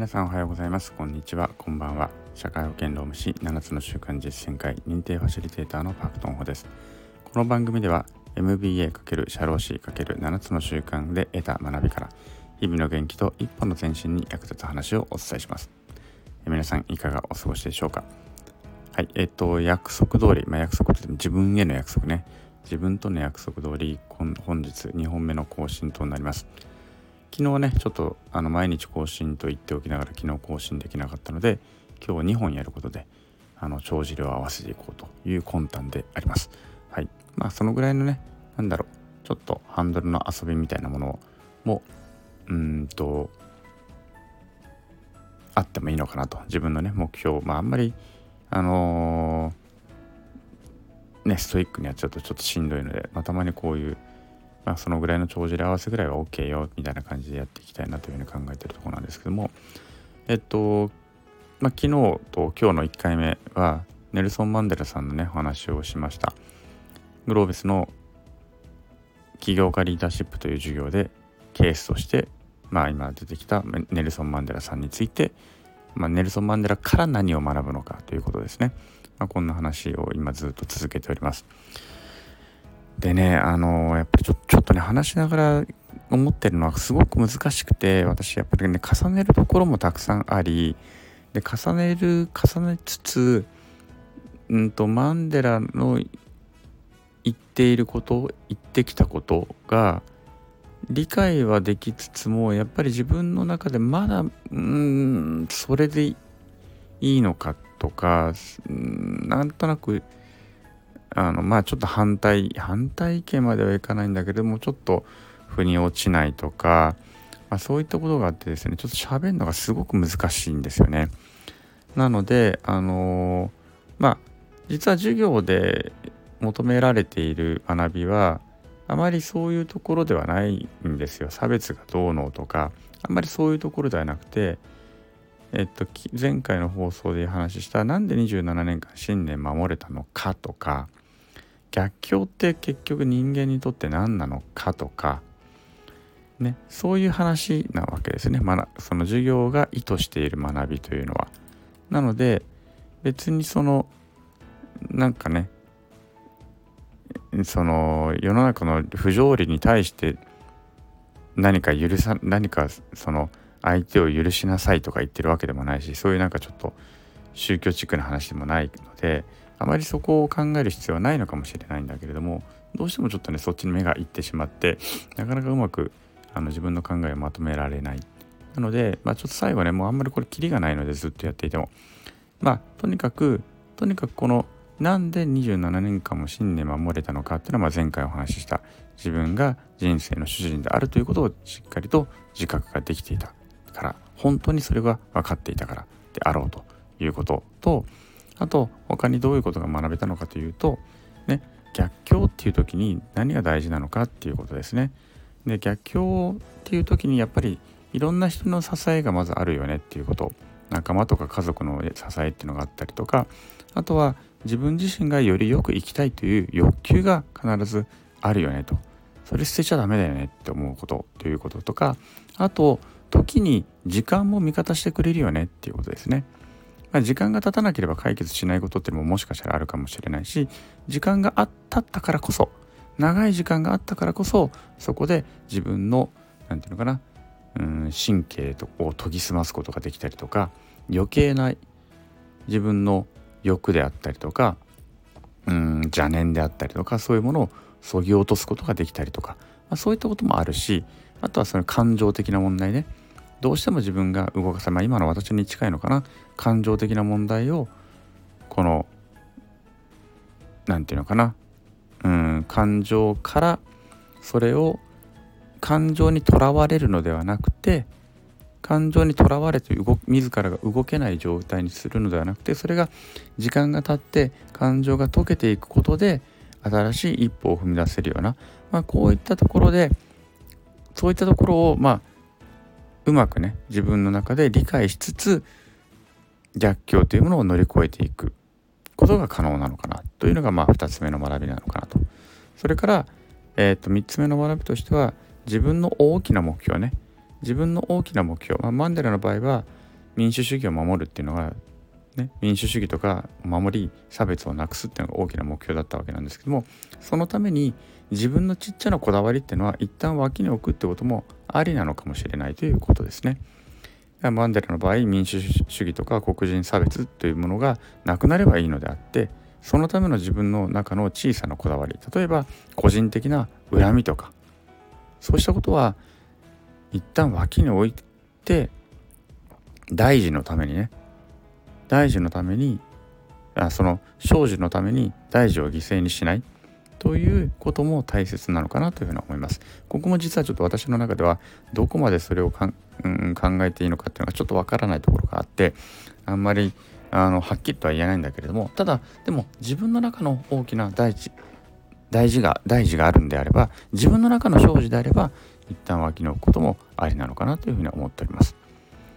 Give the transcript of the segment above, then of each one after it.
皆さんおはようございます。こんにちは。こんばんは。社会保険労務士7つの習慣実践会認定ファシリテーターのパクトンホです。この番組では MBA× 社労士 ×7 つの習慣で得た学びから日々の元気と一歩の前進に役立つ話をお伝えします。皆さんいかがお過ごしでしょうか？はい。えっと約束通りまあ約束って自分への約束ね。自分との約束通り本日2本目の更新となります。昨日ねちょっとあの毎日更新と言っておきながら昨日更新できなかったので今日2本やることであの帳尻を合わせていこうという魂胆であります。はい。まあそのぐらいのね何だろうちょっとハンドルの遊びみたいなものもうんとあってもいいのかなと。自分のね目標まああんまりあのー、ねストイックにやっちゃうとちょっとしんどいので、まあ、たまにこういうまあ、そのぐらいの帳尻合わせぐらいは OK よみたいな感じでやっていきたいなというふうに考えてるところなんですけども。えっと、まあ、昨日と今日の1回目はネルソン・マンデラさんのねお話をしました。グローベスの起業家リーダーシップという授業でケースとしてまあ今出てきたネルソン・マンデラさんについて、まあ、ネルソン・マンデラから何を学ぶのかということですね、まあ、こんな話を今ずっと続けております。でねあのやっぱりちょちょっとね話しながら思ってるのはすごく難しくて私やっぱりね重ねるところもたくさんありで重ねる重ねつつうんとマンデラの言っていること言ってきたことが理解はできつつもやっぱり自分の中でまだうんそれでいいのかとかなんとなくあのまあちょっと反対反対意見まではいかないんだけどもちょっと腑に落ちないとか、まあ、そういったことがあってですねちょっと喋るのがすごく難しいんですよね。なのであのー、まあ実は授業で求められている学びはあまりそういうところではないんですよ。差別がどうのとかあんまりそういうところではなくてえっと、前回の放送で話したなんで27年間信念守れたのかとか逆境って結局人間にとって何なのかとか、ね、そういう話なわけですね、ま、その授業が意図している学びというのは。なので別にそのなんかねその世の中の不条理に対して何か許さ何かその相手を許しなさいとか言ってるわけでもないしそういうなんかちょっと宗教チックな話でもないのであまりそこを考える必要はないのかもしれないんだけれどもどうしてもちょっとねそっちに目がいってしまってなかなかうまくあの自分の考えをまとめられない。なので、まあ、ちょっと最後ねもうあんまりこれキリがないのでずっとやっていてもまあとにかくとにかくこのなんで27年間も信念守れたのかっていうのは前回お話しした自分が人生の主人であるということをしっかりと自覚ができていたから本当にそれが分かっていたからであろうということとあと他にどういうことが学べたのかというと、ね、逆境っていう時に何が大事なのかっていうことですね。で逆境っていう時にやっぱりいろんな人の支えがまずあるよねっていうこと仲間とか家族の支えっていうのがあったりとかあとは自分自身がよりよく生きたいという欲求が必ずあるよねとそれ捨てちゃダメだよねって思うことということとかあと時に時間も味方してくれるよねっていうことですね。まあ、時間が経たなければ解決しないことっていうのももしかしたらあるかもしれないし時間があったったからこそ長い時間があったからこそそこで自分の何て言うのかなうん神経を研ぎ澄ますことができたりとか余計な自分の欲であったりとかうん邪念であったりとかそういうものをそぎ落とすことができたりとか、まあ、そういったこともあるしあとはその感情的な問題ね。どうしても自分が動かさまあ今の私に近いのかな。感情的な問題をこの何て言うのかな。うん感情からそれを感情にとらわれるのではなくて感情にとらわれて動自らが動けない状態にするのではなくてそれが時間が経って感情が溶けていくことで新しい一歩を踏み出せるような、まあ、こういったところでそういったところをまあうまくね自分の中で理解しつつ逆境というものを乗り越えていくことが可能なのかなというのがまあ2つ目の学びなのかなと。それから、えー、と3つ目の学びとしては自分の大きな目標ね自分の大きな目標、まあ、マンデラの場合は民主主義を守るっていうのが、ね、民主主義とか守り差別をなくすっていうのが大きな目標だったわけなんですけどもそのために自分のちっちゃなこだわりっていうのは一旦脇に置くってこともありなのかもしれないということですね。マンデラの場合民主主義とか黒人差別というものがなくなればいいのであってそのための自分の中の小さなこだわり例えば個人的な恨みとか。そうしたことは一旦脇に置いて大事のためにね。大事のためにあその生じのために大事を犠牲にしない。ということも大切なのかなというふうに思います。ここも実はちょっと私の中ではどこまでそれをかん、うん、考えていいのかっていうのがちょっとわからないところがあってあんまりあのはっきりとは言えないんだけれどもただでも自分の中の大きな大事大事が大事があるんであれば自分の中の生じであれば一旦脇に置くこともありなのかなというふうに思っております。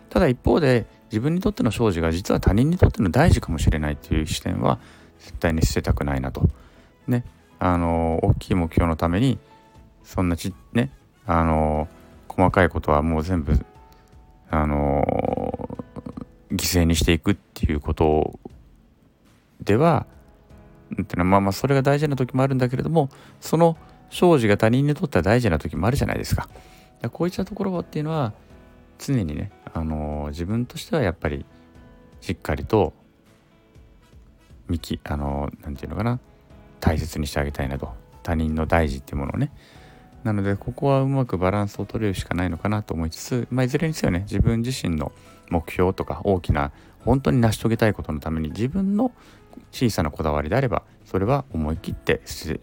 ただ一方で自分にとっての生じが実は他人にとっての大事かもしれないという視点は絶対に捨てたくないなと。ね、あの大きい目標のためにそんなちねあの細かいことはもう全部あの犠牲にしていくっていうことではまあまあそれが大事な時もあるんだけれどもその生じが他人にとっては大事な時もあるじゃないですか。こういったところっていうのは常にね、あの自分としてはやっぱりしっかりと見きあの何て言うのかな大切にしてあげたいなと他人の大事っていうものをねなのでここはうまくバランスを取れるしかないのかなと思いつつ、まあ、いずれにせよね自分自身の目標とか大きな本当に成し遂げたいことのために自分の小さなこだわりであればそれは思い切って捨て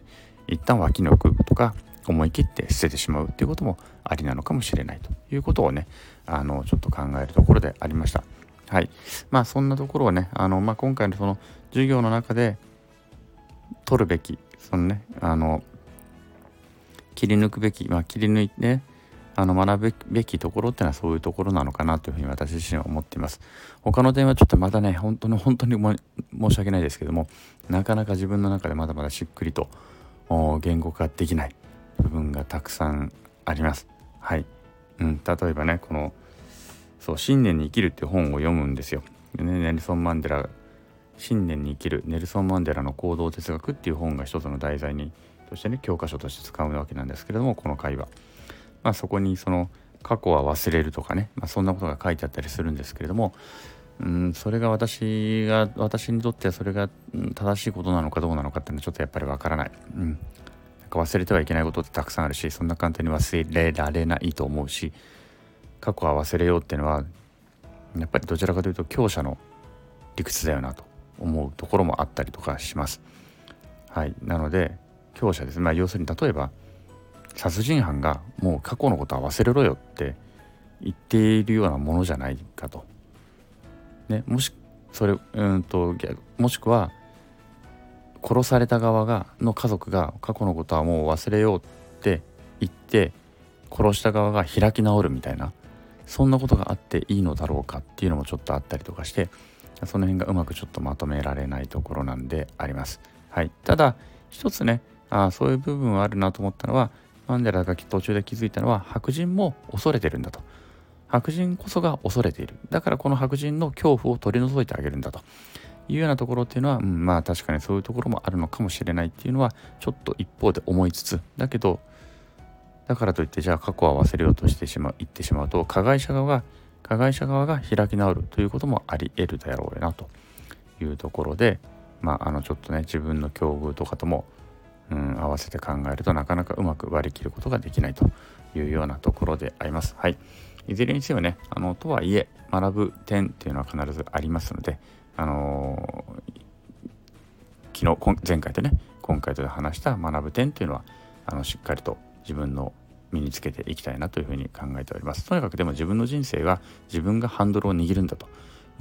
一旦脇に置くとか思い切って捨ててしまうっていうこともありなのかもしれないということをねあのちょっと考えるところでありました。はい。まあそんなところをねあの、まあ、今回のその授業の中で取るべきそのねあの切り抜くべき、まあ、切り抜いてあの学ぶべきところっていうのはそういうところなのかなというふうに私自身は思っています。他の点はちょっとまだね本当に本当に申し訳ないですけどもなかなか自分の中でまだまだしっくりと言語化できない部分がたくさんあります。はい、うん、例えばねこのそう「信念に生きる」っていう本を読むんですよ。ね、ネルソン・マンデラ信念に生きるネルソン・マンデラの行動哲学っていう本が一つの題材にとしてね教科書として使うわけなんですけれどもこの会話、まあ、そこにその過去は忘れるとかね、まあ、そんなことが書いてあったりするんですけれどもうんそれが私が私にとってはそれが正しいことなのかどうなのかっていうのはちょっとやっぱりわからない、うん、なんか忘れてはいけないことってたくさんあるしそんな簡単に忘れられないと思うし過去は忘れようっていうのはやっぱりどちらかというと強者の理屈だよなと。思うところもあったりとかします。はい、なので強者です、まあ、要するに例えば殺人犯がもう過去のことは忘れろよって言っているようなものじゃないかと。ね、もしそれうんともしくは殺された側がの家族が過去のことはもう忘れようって言って殺した側が開き直るみたいなそんなことがあっていいのだろうかっていうのもちょっとあったりとかしてその辺がうまくちょっとまとめられないところなんであります。はい、ただ一つねあそういう部分はあるなと思ったのはマンデラが途中で気づいたのは白人も恐れてるんだと。白人こそが恐れている。だからこの白人の恐怖を取り除いてあげるんだと。いうようなところっていうのは、うん、まあ確かにそういうところもあるのかもしれないっていうのはちょっと一方で思いつつだけどだからといってじゃあ過去は忘れようとしてしまう言ってしまうと加害者側が加害者側が開き直るということもあり得るだろうなというところで、まあ、あのちょっとね自分の境遇とかとも、うん、合わせて考えるとなかなかうまく割り切ることができないというようなところであります。はい、いずれにせよねあのとはいえ学ぶ点っていうのは必ずありますので、あのー、昨日前回とね今回とで話した学ぶ点っていうのはあのしっかりと自分の身につけていきたいなというふうに考えております。とにかくでも自分の人生が自分がハンドルを握るんだと。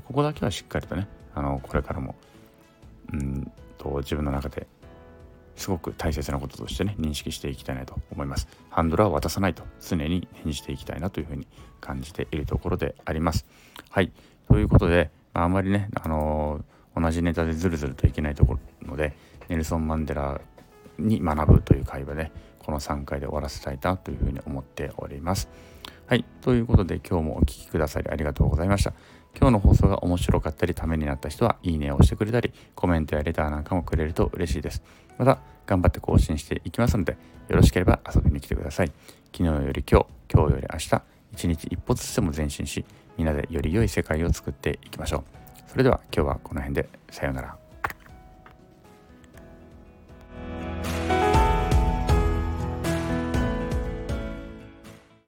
ここだけはしっかりとね、あのこれからもうんと自分の中ですごく大切なこととしてね認識していきたいなと思います。ハンドルは渡さないと常に返事していきたいなというふうに感じているところであります。はい。ということで、まあんまりね、あのー、同じネタでずるずるといけないところので、ネルソン・マンデラに学ぶという会話で、この3回で終わらせたいなというふうに思っております。はい。ということで今日もお聴きくださりありがとうございました。今日の放送が面白かったりためになった人はいいねを押してくれたりコメントやレターなんかもくれると嬉しいですまた頑張って更新していきますのでよろしければ遊びに来てください昨日より今日今日より明日一日一歩ずつでも前進しみんなでより良い世界を作っていきましょうそれでは今日はこの辺でさようなら